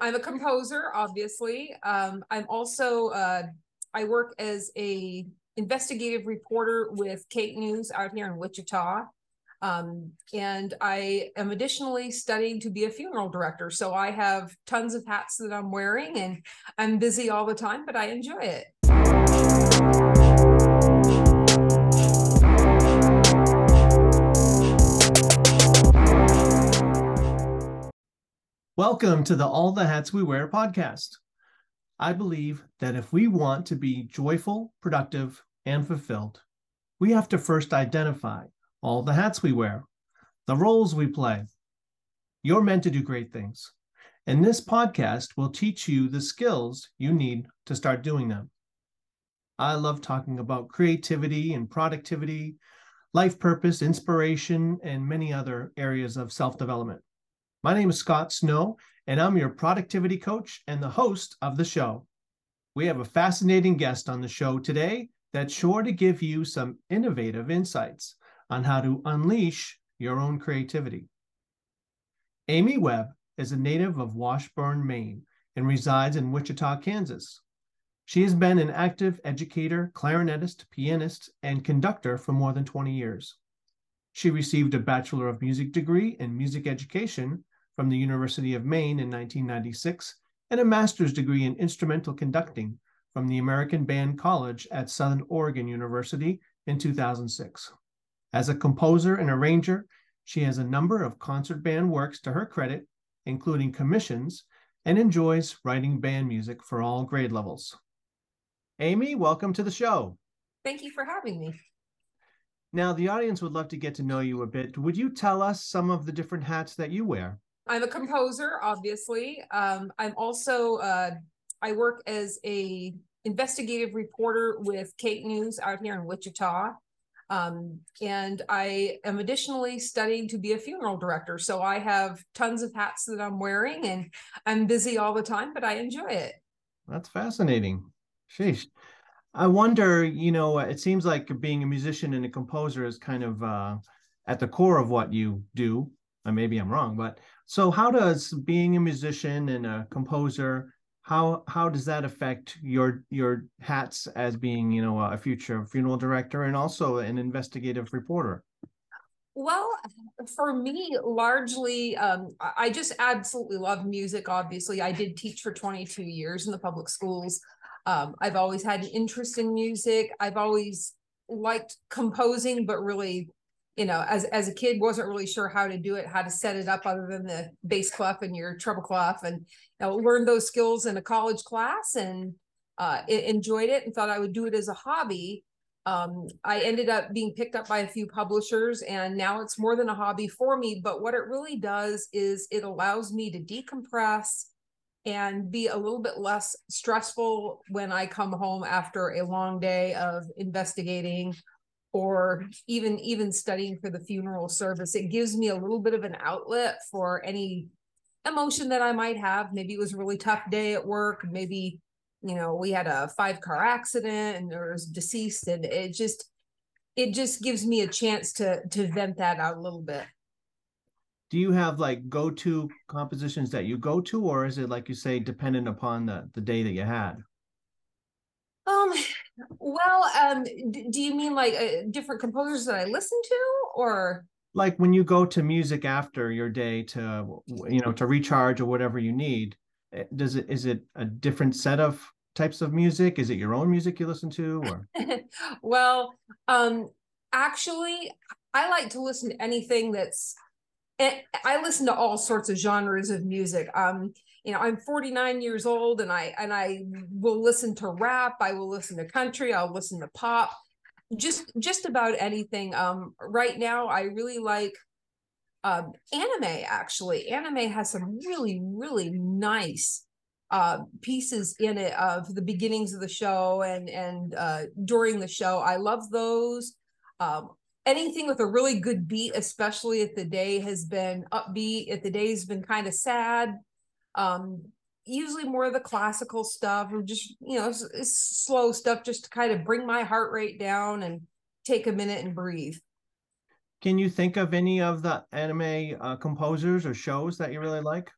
I'm a composer, obviously. Um, I'm also uh, I work as a investigative reporter with KAKE News out here in Wichita. Um, and I am additionally studying to be a funeral director. So I have tons of hats that I'm wearing and I'm busy all the time, but I enjoy it. Welcome to the All the Hats We Wear podcast. I believe that if we want to be joyful, productive, and fulfilled, we have to first identify all the hats we wear, the roles we play. You're meant to do great things. And this podcast will teach you the skills you need to start doing them. I love talking about creativity and productivity, life purpose, inspiration, and many other areas of self development. My name is Scott Snow, and I'm your productivity coach and the host of the show. We have a fascinating guest on the show today that's sure to give you some innovative insights on how to unleash your own creativity. Amy Webb is a native of Washburn, Maine, and resides in Wichita, Kansas. She has been an active educator, clarinetist, pianist, and conductor for more than 20 years. She received a Bachelor of Music degree in music education from the University of Maine in 1996 and a master's degree in instrumental conducting from the American Band College at Southern Oregon University in 2006. As a composer and arranger, she has a number of concert band works to her credit, including commissions, and enjoys writing band music for all grade levels. Amy, welcome to the show. Thank you for having me. Now, the audience would love to get to know you a bit. Would you tell us some of the different hats that you wear? I'm a composer, obviously. Um, I'm also uh, I work as a investigative reporter with KAKE News out here in Wichita. Um, and I am additionally studying to be a funeral director. So I have tons of hats that I'm wearing and I'm busy all the time, but I enjoy it. That's fascinating. Sheesh. I wonder, you know, it seems like being a musician and a composer is kind of uh, at the core of what you do. Maybe I'm wrong, but so how does being a musician and a composer how how does that affect your your hats as being you know a future funeral director and also an investigative reporter? Well, for me, largely, um, I just absolutely love music. Obviously, I did teach for 22 years in the public schools. Um, I've always had an interest in music. I've always liked composing, but really you know, as as a kid, wasn't really sure how to do it, how to set it up, other than the bass clef and your treble clef, and you know, learned those skills in a college class and uh, enjoyed it and thought I would do it as a hobby. Um, I ended up being picked up by a few publishers, and now it's more than a hobby for me. But what it really does is it allows me to decompress and be a little bit less stressful when I come home after a long day of investigating or even even studying for the funeral service it gives me a little bit of an outlet for any emotion that i might have. Maybe it was a really tough day at work. Maybe you know we had a five car accident and there was deceased and it just it just gives me a chance to to vent that out a little bit. Do you have like go-to compositions that you go to or is it like you say dependent upon the the day that you had? Um, well, um, do you mean like uh, different composers that I listen to, or like when you go to music after your day to you know to recharge or whatever you need? Eh, does it is it a different set of types of music? Is it your own music you listen to, or? well, um, actually, I like to listen to anything that's. Eh, I listen to all sorts of genres of music. Um, you know i'm 49 years old and i and i will listen to rap i will listen to country i'll listen to pop. Just just about anything. Um right now i really like um anime actually. Anime has some really really nice uh pieces in it of the beginnings of the show and and uh during the show. I love those. Um anything with a really good beat especially if the day has been upbeat if the day's been kind of sad um usually more of the classical stuff or just you know it's, it's slow stuff just to kind of bring my heart rate down and take a minute and breathe. Can you think of any of the anime uh, composers or shows that you really like?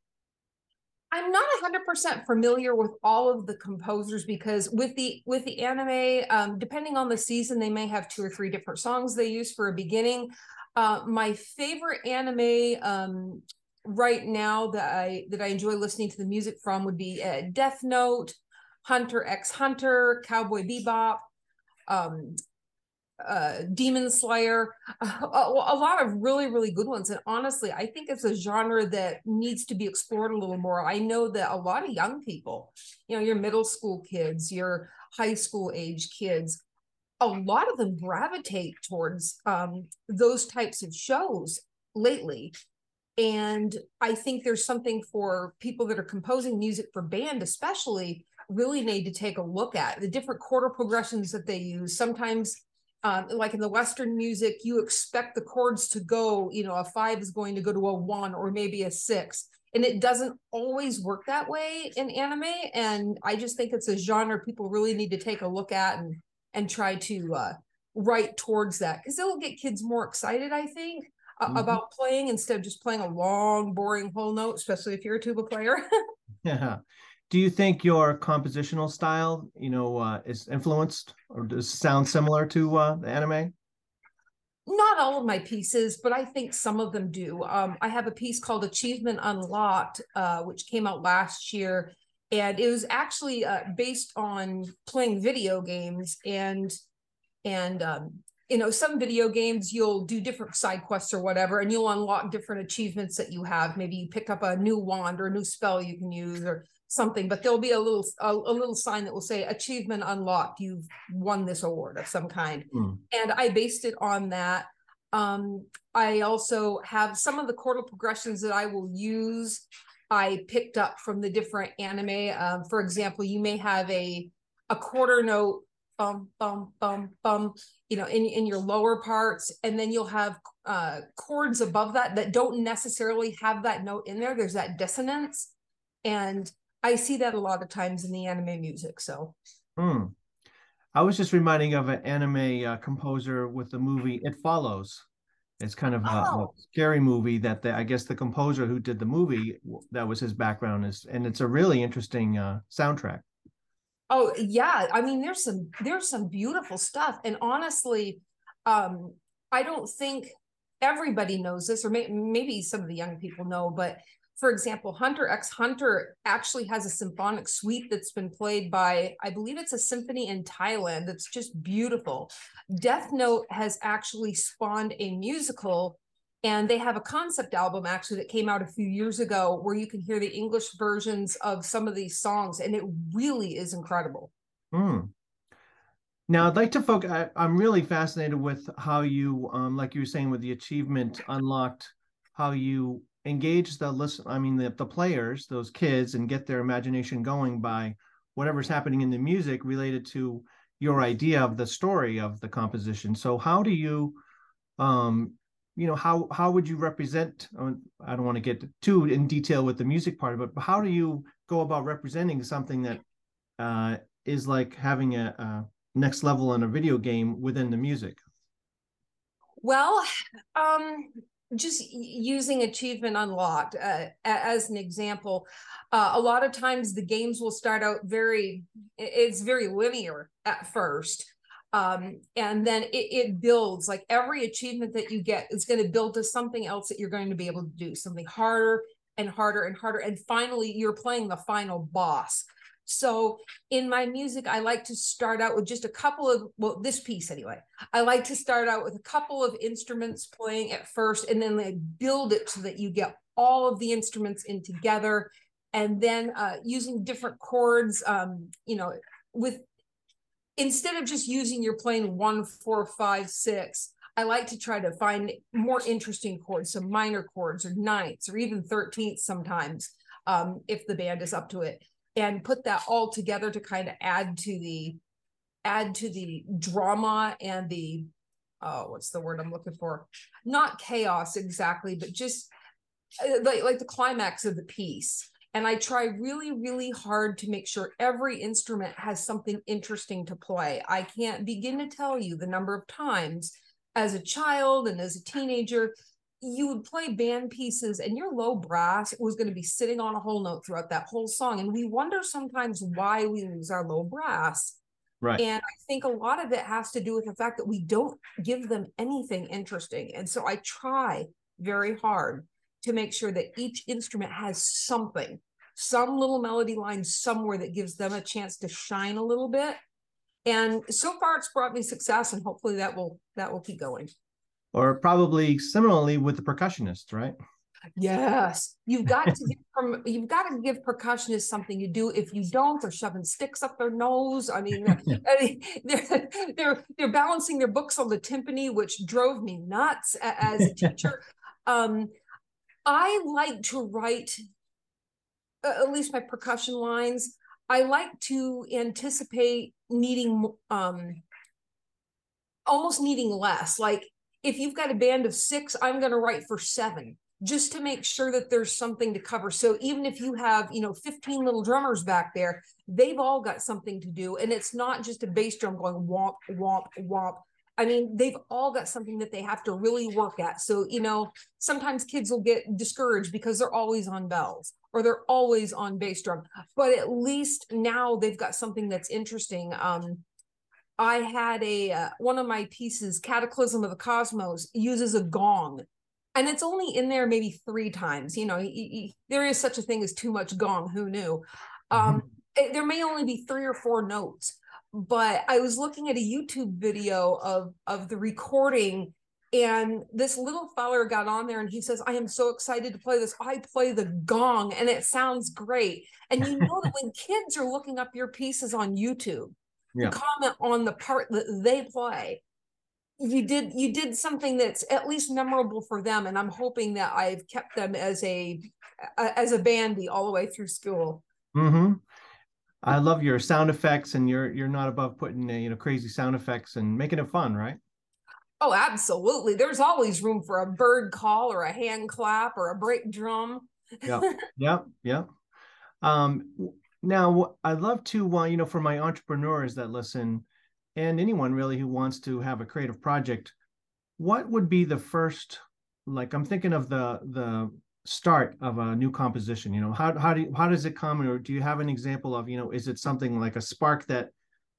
I'm not a 100% familiar with all of the composers because with the with the anime um, depending on the season they may have two or three different songs they use for a beginning. Uh, my favorite anime um, right now that i that i enjoy listening to the music from would be uh, death note hunter x hunter cowboy bebop um, uh, Demon Slayer, a, a, lot of really, really good ones. And honestly, I think it's a genre that needs to be explored a little more. I know that a lot of young people, you know, your middle school kids, your high school age kids, a lot of them gravitate towards um, those types of shows lately. And I think there's something for people that are composing music for band, especially, really need to take a look at the different chord progressions that they use. Sometimes um, like in the Western music, you expect the chords to go, you know, a five is going to go to a one or maybe a six. And it doesn't always work that way in anime. And I just think it's a genre people really need to take a look at and and try to uh, write towards that because it'll get kids more excited, I think, mm-hmm. about playing instead of just playing a long, boring whole note, especially if you're a tuba player. yeah do you think your compositional style you know uh, is influenced or does sound similar to uh, the anime not all of my pieces but i think some of them do um, i have a piece called achievement unlocked uh, which came out last year and it was actually uh, based on playing video games and and um, you know some video games you'll do different side quests or whatever and you'll unlock different achievements that you have maybe you pick up a new wand or a new spell you can use or something, but there'll be a little a, a, little sign that will say achievement unlocked. You've won this award of some kind. Mm. And I based it on that. Um, I also have some of the chordal progressions that I will use. I picked up from the different anime. Um, for example, you may have a a quarter note bum bum bum bum you know in in your lower parts and then you'll have uh chords above that that don't necessarily have that note in there there's that dissonance and I see that a lot of times in the anime music. So, hmm. I was just reminding of an anime uh, composer with the movie It Follows. It's kind of a, oh. a scary movie that the, I guess the composer who did the movie that was his background is, and it's a really interesting uh, soundtrack. Oh yeah, I mean there's some there's some beautiful stuff, and honestly, um, I don't think everybody knows this, or may, maybe some of the young people know, but for example, Hunter X Hunter actually has a symphonic suite that's been played by, I believe it's a symphony in Thailand that's just beautiful. Death Note has actually spawned a musical, and they have a concept album actually that came out a few years ago where you can hear the English versions of some of these songs, and it really is incredible. Mm. Now, I'd like to focus. I, am really fascinated with how you, um, like you were saying, with the achievement unlocked, how you engage the listen i mean the, the players those kids and get their imagination going by whatever's happening in the music related to your idea of the story of the composition so how do you um you know how how would you represent uh, i don't want to get too in detail with the music part but how do you go about representing something that uh is like having a, a next level in a video game within the music? Well um just using achievement unlocked uh, as an example uh, a lot of times the games will start out very it's very linear at first um, and then it, it, builds like every achievement that you get is going to build to something else that you're going to be able to do something harder and harder and harder and finally you're playing the final boss so in my music, I like to start out with just a couple of, well, this piece anyway. I like to start out with a couple of instruments playing at first and then like build it so that you get all of the instruments in together. And then uh, using different chords, um, you know, with instead of just using your playing one, four, five, six, I like to try to find more interesting chords, some minor chords or ninths or even 13ths sometimes, um, if the band is up to it and put that all together to kind of add to the add to the drama and the oh what's the word i'm looking for? Not chaos exactly but just uh, like, like the climax of the piece and i try really really hard to make sure every instrument has something interesting to play i can't begin to tell you the number of times as a child and as a teenager you would play band pieces and your low brass was going to be sitting on a whole note throughout that whole song. And we wonder sometimes why we lose our low brass. Right. And I think a lot of it has to do with the fact that we don't give them anything interesting. And so I try very hard to make sure that each instrument has something, some little melody line somewhere that gives them a chance to shine a little bit. And so far it's brought me success and hopefully that will that will keep going. Or probably similarly with the percussionists, right? Yes, you've got to give from you've got to give percussionists something to do. If you don't, they're shoving sticks up their nose. I mean, I mean they're they're they're balancing their books on the timpani, which drove me nuts as a teacher. um, I like to write, at least my percussion lines. I like to anticipate needing um almost needing less. Like if you've got a band of six, I'm going to write for seven just to make sure that there's something to cover. So even if you have, you know, 15 little drummers back there, they've all got something to do. And it's not just a bass drum going womp, womp, womp. I mean, they've all got something that they have to really work at. So, you know, sometimes kids will get discouraged because they're always on bells or they're always on bass drum. But at least now they've got something that's interesting. Um, I had a uh, one of my pieces, Cataclysm of the Cosmos, uses a gong and it's only in there maybe three times you know he, he, there is such a thing as too much gong who knew um, mm-hmm. it, there may only be three or four notes but i was looking at a youtube video of of the recording and this little feller got on there and he says i am so excited to play this i play the gong and it sounds great and you know that when kids are looking up your pieces on youtube yeah. comment on the part that they play you did you did something that's at least memorable for them and i'm hoping that i've kept them as a as a bandy all the way through school mm-hmm. I love your sound effects and you're you're not above putting you know crazy sound effects and making it fun right? Oh absolutely. There's always room for a bird call or a hand clap or a brake drum. Yeah yeah yeah um now i'd love to uh, you know for my entrepreneurs that listen and anyone really who wants to have a creative project, what would be the first like I'm thinking of the the start of a new composition, you know, how how do you, how does it come or do you have an example of, you know, is it something like a spark that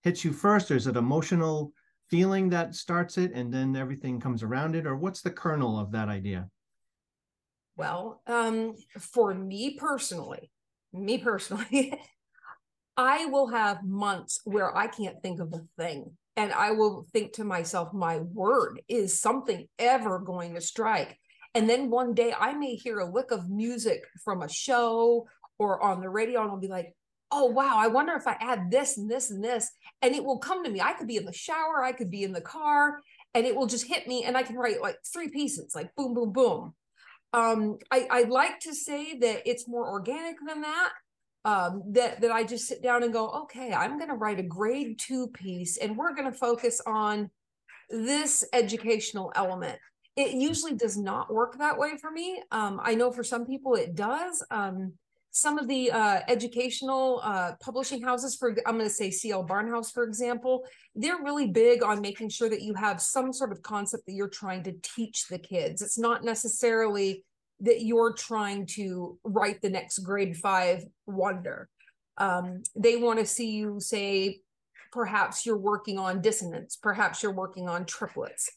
hits you first or is it emotional feeling that starts it and then everything comes around it or what's the kernel of that idea? Well, um for me personally, me personally, I will have months where I can't think of a thing. And I will think to myself, my word, is something ever going to strike? And then one day I may hear a lick of music from a show or on the radio, and I'll be like, oh, wow, I wonder if I add this and this and this. And it will come to me. I could be in the shower, I could be in the car, and it will just hit me. And I can write like three pieces, like boom, boom, boom. Um, I, I like to say that it's more organic than that um, that that I just sit down and go, okay, I'm going to write a grade two piece, and we're going to focus on this educational element. It usually does not work that way for me. Um, I know for some people it does. Um, some of the uh, educational uh, publishing houses, for I'm going to say CL Barnhouse, for example, they're really big on making sure that you have some sort of concept that you're trying to teach the kids. It's not necessarily that you're trying to write the next grade five wonder. Um, they want to see you say, perhaps you're working on dissonance, perhaps you're working on triplets.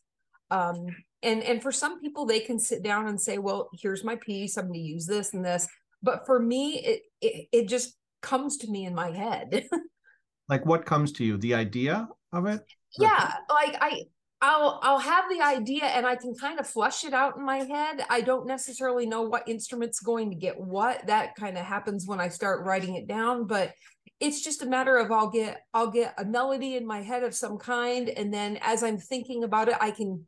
Um, and and for some people, they can sit down and say, well, here's my piece. I'm going to use this and this. But for me, it it, it just comes to me in my head. like what comes to you? The idea of it? Yeah, like I I'll I'll have the idea and I can kind of flush it out in my head. I don't necessarily know what instrument's going to get what. That kind of happens when I start writing it down, but it's just a matter of I'll get I'll get a melody in my head of some kind and then as I'm thinking about it, I can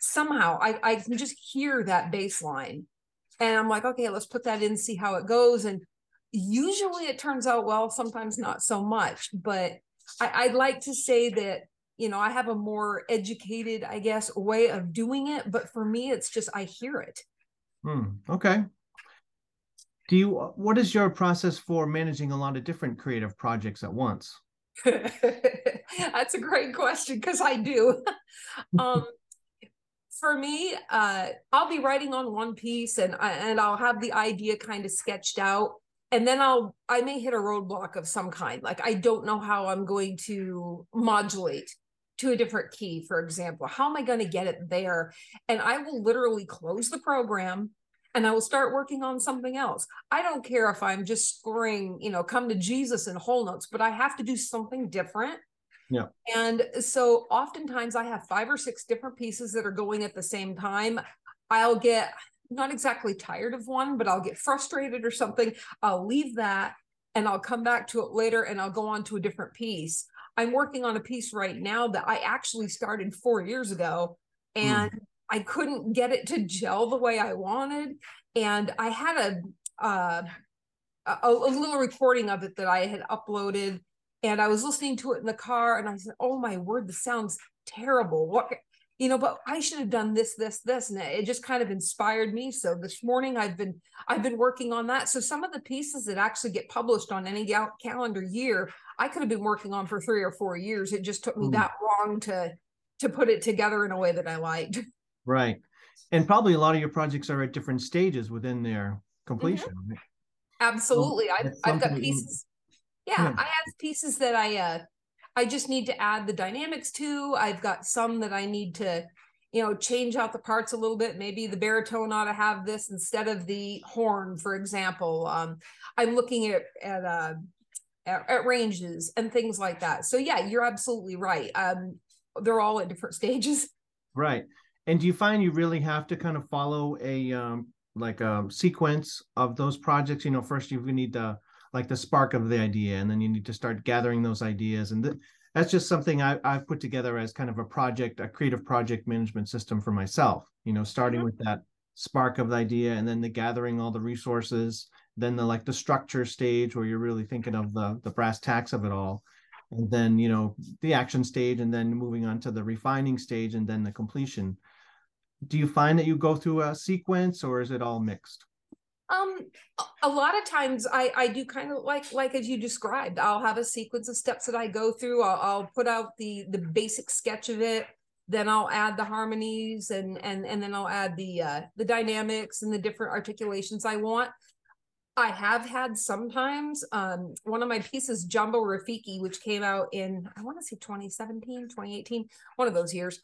somehow I, I can just hear that bass line. And I'm like, okay, let's put that in, see how it goes. And usually it turns out well, sometimes not so much. But I, I'd like to say that you know i have a more educated i guess way of doing it but for me it's just i hear it hmm. okay do you what is your process for managing a lot of different creative projects at once that's a great question because i do um for me, uh, I'll be writing on one piece and I, and I'll have the idea kind of sketched out, and then I'll I may hit a roadblock of some kind. Like I don't know how I'm going to modulate to a different key, for example. How am I going to get it there? And I will literally close the program and I will start working on something else. I don't care if I'm just scoring, you know, come to Jesus in whole notes, but I have to do something different yeah. And so oftentimes I have five or six different pieces that are going at the same time. I'll get not exactly tired of one, but I'll get frustrated or something. I'll leave that and I'll come back to it later and I'll go on to a different piece. I'm working on a piece right now that I actually started four years ago hmm. and mm. I couldn't get it to gel the way I wanted. And I had a, uh, a, a little recording of it that I had uploaded and I was listening to it in the car and I said, Oh my word, this sounds terrible. What you know, but I should have done this, this, this. And it just kind of inspired me. So this morning I've been I've been working on that. So some of the pieces that actually get published on any calendar year, I could have been working on for three or four years. It just took me mm. that long to to put it together in a way that I liked. Right. And probably a lot of your projects are at different stages within their completion. Mm-hmm. Absolutely. So I've, I've got pieces yeah, yeah, I have pieces that I uh I just need to add the dynamics to. I've got some that I need to, you know, change out the parts a little bit. Maybe the baritone ought to have this instead of the horn, for example. Um, I'm looking at at uh at, at ranges and things like that. So yeah, you're absolutely right. Um, they're all at different stages. Right. And do you find you really have to kind of follow a um like a sequence of those projects? You know, first you need to like the spark of the idea and then you need to start gathering those ideas and th- that's just something I, have put together as kind of a project a creative project management system for myself you know starting mm-hmm. with that spark of the idea and then the gathering all the resources then the like the structure stage where you're really thinking of the the brass tacks of it all and then you know the action stage and then moving on to the refining stage and then the completion do you find that you go through a sequence or is it all mixed um, a lot of times I I do kind of like like as you described. I'll have a sequence of steps that I go through. I'll, I'll put out the the basic sketch of it. Then I'll add the harmonies and and and then I'll add the uh, the dynamics and the different articulations I want. I have had sometimes um, one of my pieces, Jambo Rafiki, which came out in, I want to say 2017, 2018, one of those years.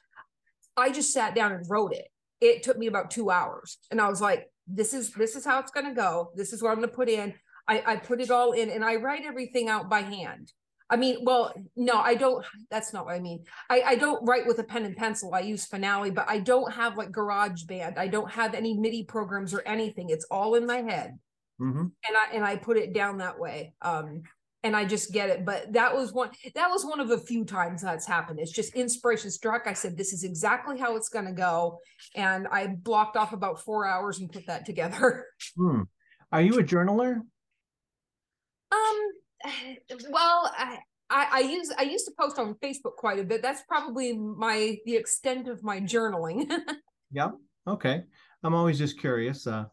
I just sat down and wrote it. It took me about two hours. And I was like, this is this is how it's going to go. This is what i'm going to put in I, I put it all in and i write everything out by hand. I mean well no i don't that's not what i mean. I, I don't write with a pen and pencil. I use finale but i don't have like GarageBand i don't have any midi programs or anything. It's all in my head. Mm-hmm. and i and i put it down that way. Um and I just get it. But that was one that was one of the few times that's happened. It's just inspiration struck. I said, this is exactly how it's gonna go. And I blocked off about four hours and put that together. Hmm. Are you a journaler? Um well I, I, I use I used to post on Facebook quite a bit. That's probably my the extent of my journaling. yeah. Okay. I'm always just curious. Uh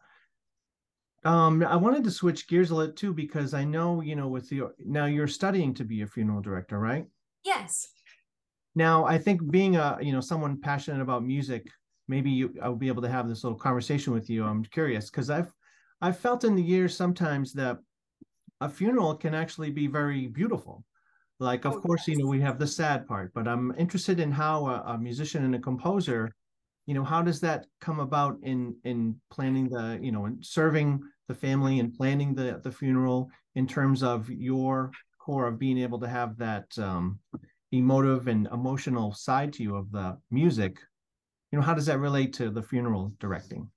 um, I wanted to switch gears a little too because I know, you know, with the now you're studying to be a funeral director, right? Yes. Now, I think being a, you know, someone passionate about music, maybe you I'll be able to have this little conversation with you. I'm curious because I've I've felt in the years sometimes that a funeral can actually be very beautiful. Like, of oh, course, yes. you know, we have the sad part, but I'm interested in how a, a musician and a composer you know how does that come about in in planning the you know in serving the family and planning the the funeral in terms of your core of being able to have that um, emotive and emotional side to you of the music? You know how does that relate to the funeral directing?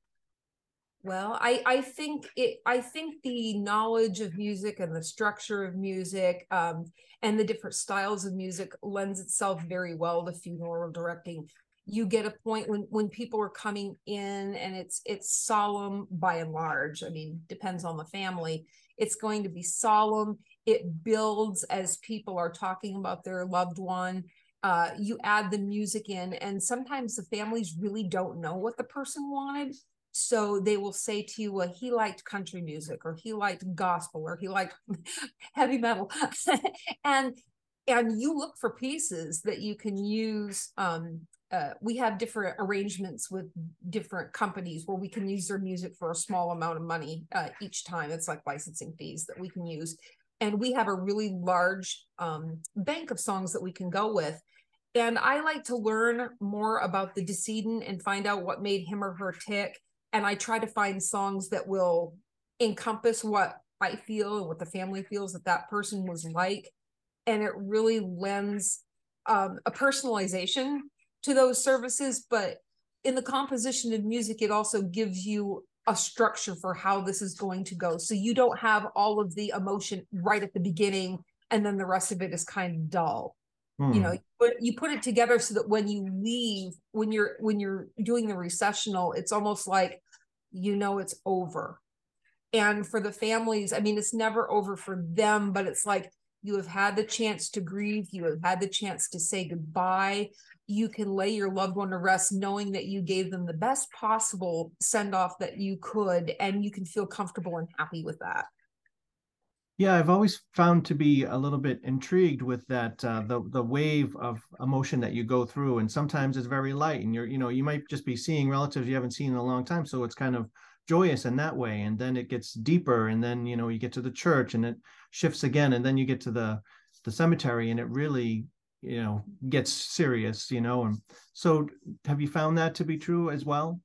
Well i i think it i think the knowledge of music and the structure of music um, and the different styles of music lends itself very well to funeral directing you get a point when when people are coming in and it's it's solemn by and large. I mean depends on the family. It's going to be solemn. It builds as people are talking about their loved one. Uh, you add the music in and sometimes the families really don't know what the person wanted. So they will say to you well he liked country music or he liked gospel or he liked heavy metal. And and you look for pieces that you can use um, uh, we have different arrangements with different companies where we can use their music for a small amount of money uh, each time. It's like licensing fees that we can use. And we have a really large um, bank of songs that we can go with. And I like to learn more about the decedent and find out what made him or her tick. And I try to find songs that will encompass what I feel and what the family feels that that person was like. And it really lends um, a personalization to those services. But in the composition of music, it also gives you a structure for how this is going to go. So you don't have all of the emotion right at the beginning and then the rest of it is kind of dull. Hmm. You know, but you put it together so that when you leave, when you're when you're doing the recessional, it's almost like you know it's over. And for the families, I mean, it's never over for them, but it's like you have had the chance to grieve, you have had the chance to say goodbye. You can lay your loved one to rest knowing that you gave them the best possible send off that you could, and you can feel comfortable and happy with that. Yeah, I've always found to be a little bit intrigued with that uh, the the wave of emotion that you go through, and sometimes it's very light, and you're you know you might just be seeing relatives you haven't seen in a long time, so it's kind of joyous in that way, and then it gets deeper, and then you know you get to the church, and it shifts again, and then you get to the the cemetery, and it really you know gets serious, you know, and so have you found that to be true as well?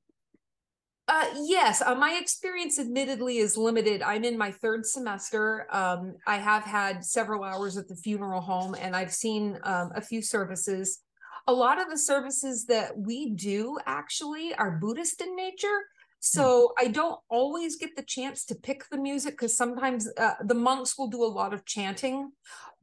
Uh, yes, uh, my experience admittedly is limited. I'm in my third semester. Um, I have had several hours at the funeral home and I've seen um, a few services. A lot of the services that we do actually are Buddhist in nature. So I don't always get the chance to pick the music because sometimes uh, the monks will do a lot of chanting,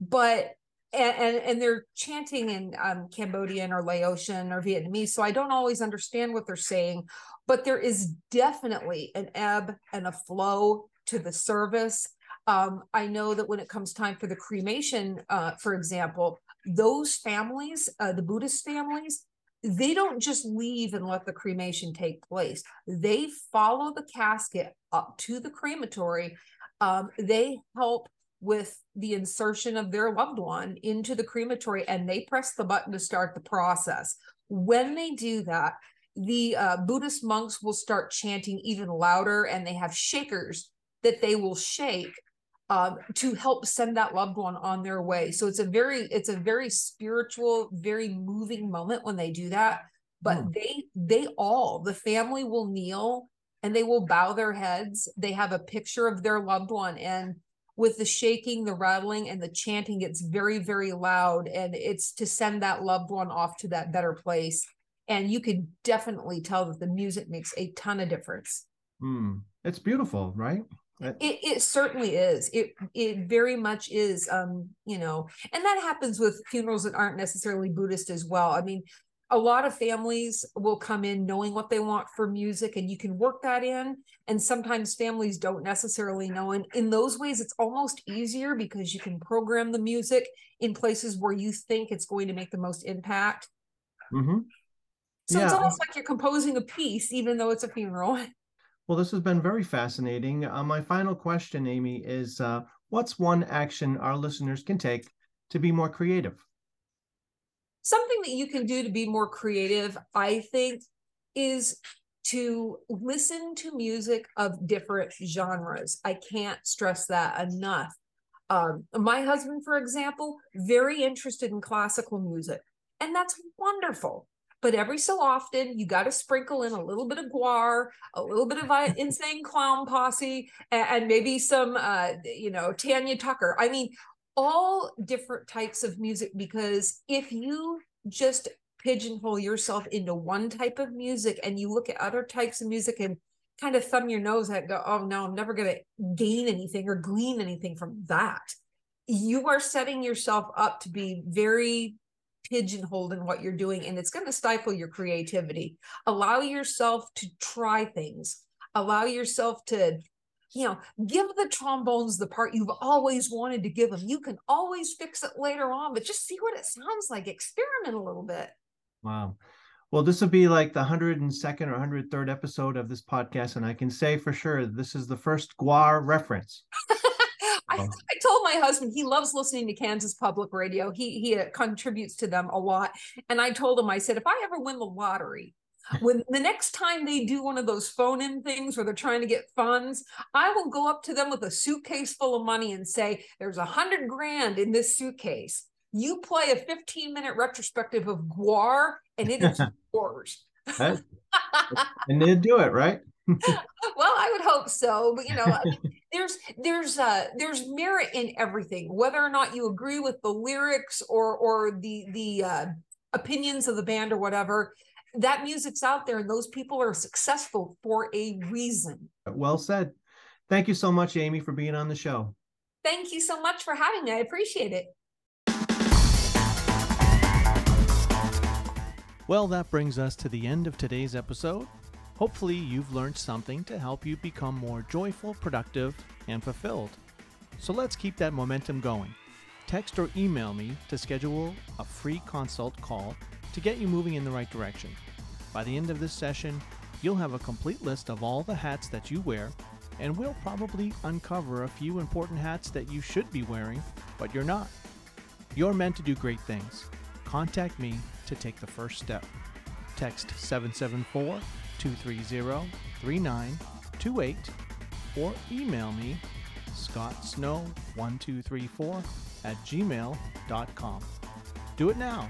but and, and, and they're chanting in um, Cambodian or Laotian or Vietnamese, so I don't always understand what they're saying but there is definitely an ebb and a flow to the service. Um, I know that when it comes time for the cremation, uh, for example, those families, uh, the Buddhist families, they don't just leave and let the cremation take place. They follow the casket up to the crematory. Um, they help with the insertion of their loved one into the crematory and they press the button to start the process. When they do that, the uh, Buddhist monks will start chanting even louder, and they have shakers that they will shake um, to help send that loved one on their way. So it's a very it's a very spiritual, very moving moment when they do that. But mm. they they all the family will kneel and they will bow their heads. They have a picture of their loved one and with the shaking, the rattling, and the chanting, it's very, very loud. And it's to send that loved one off to that better place and you could definitely tell that the music makes a ton of difference. Mm, it's beautiful, right? It, it certainly is. It it very much is. Um, you know, and that happens with funerals that aren't necessarily Buddhist as well. I mean, a lot of families will come in knowing what they want for music and you can work that in and sometimes families don't necessarily know and in those ways it's almost easier because you can program the music in places where you think it's going to make the most impact mm-hmm. So yeah. it's almost like you're composing a piece, even though it's a funeral. Well, this has been very fascinating. Uh, my final question, Amy, is uh, what's one action our listeners can take to be more creative? Something that you can do to be more creative, I think, is to listen to music of different genres. I can't stress that enough. Um, my husband, for example, very interested in classical music, and that's wonderful but every so often you got to sprinkle in a little bit of GWAR, a little bit of uh, insane clown posse, and, and maybe some, uh, you know, Tanya Tucker. I mean, all different types of music because if you just pigeonhole yourself into one type of music and you look at other types of music and kind of thumb your nose at go, oh no, I'm never going to gain anything or glean anything from that. You are setting yourself up to be very pigeonholed in what you're doing and it's going to stifle your creativity. Allow yourself to try things. Allow yourself to you know give the trombones the part you've always wanted to give them you can always fix it later on but just see what it sounds like. Experiment a little bit. Wow. Well this will be like the 102nd or 103rd episode of this podcast and i can say for sure this is the first GWAR reference I, Oh. I told my husband he loves listening to Kansas Public Radio. He he uh, contributes to them a lot, and I told him I said if I ever win the lottery, when the next time they do one of those phone in things where they're trying to get funds, I will go up to them with a suitcase full of money and say, "There's a hundred grand in this suitcase. You play a 15 minute retrospective of GWAR, and it is yours." And they'd do it, right? well i would hope so but you know I mean, there's there's uh there's merit in everything whether or not you agree with the lyrics or or the the uh opinions of the band or whatever that music's out there and those people are successful for a reason Well said. Thank you so much, Amy, for being on the show. thank you so much for having me i appreciate it Well, that brings us to the end of today's episode. Hopefully, you've learned something to help you become more joyful, productive, and fulfilled. So let's keep that momentum going. Text or email me to schedule a free consult call to get you moving in the right direction. By the end of this session, you'll have a complete list of all the hats that you wear, and we'll probably uncover a few important hats that you should be wearing, but you're not. You're meant to do great things. Contact me to take the first step. Text 774 230 3928 or email me scottsnow1234 at gmail.com. Do it now.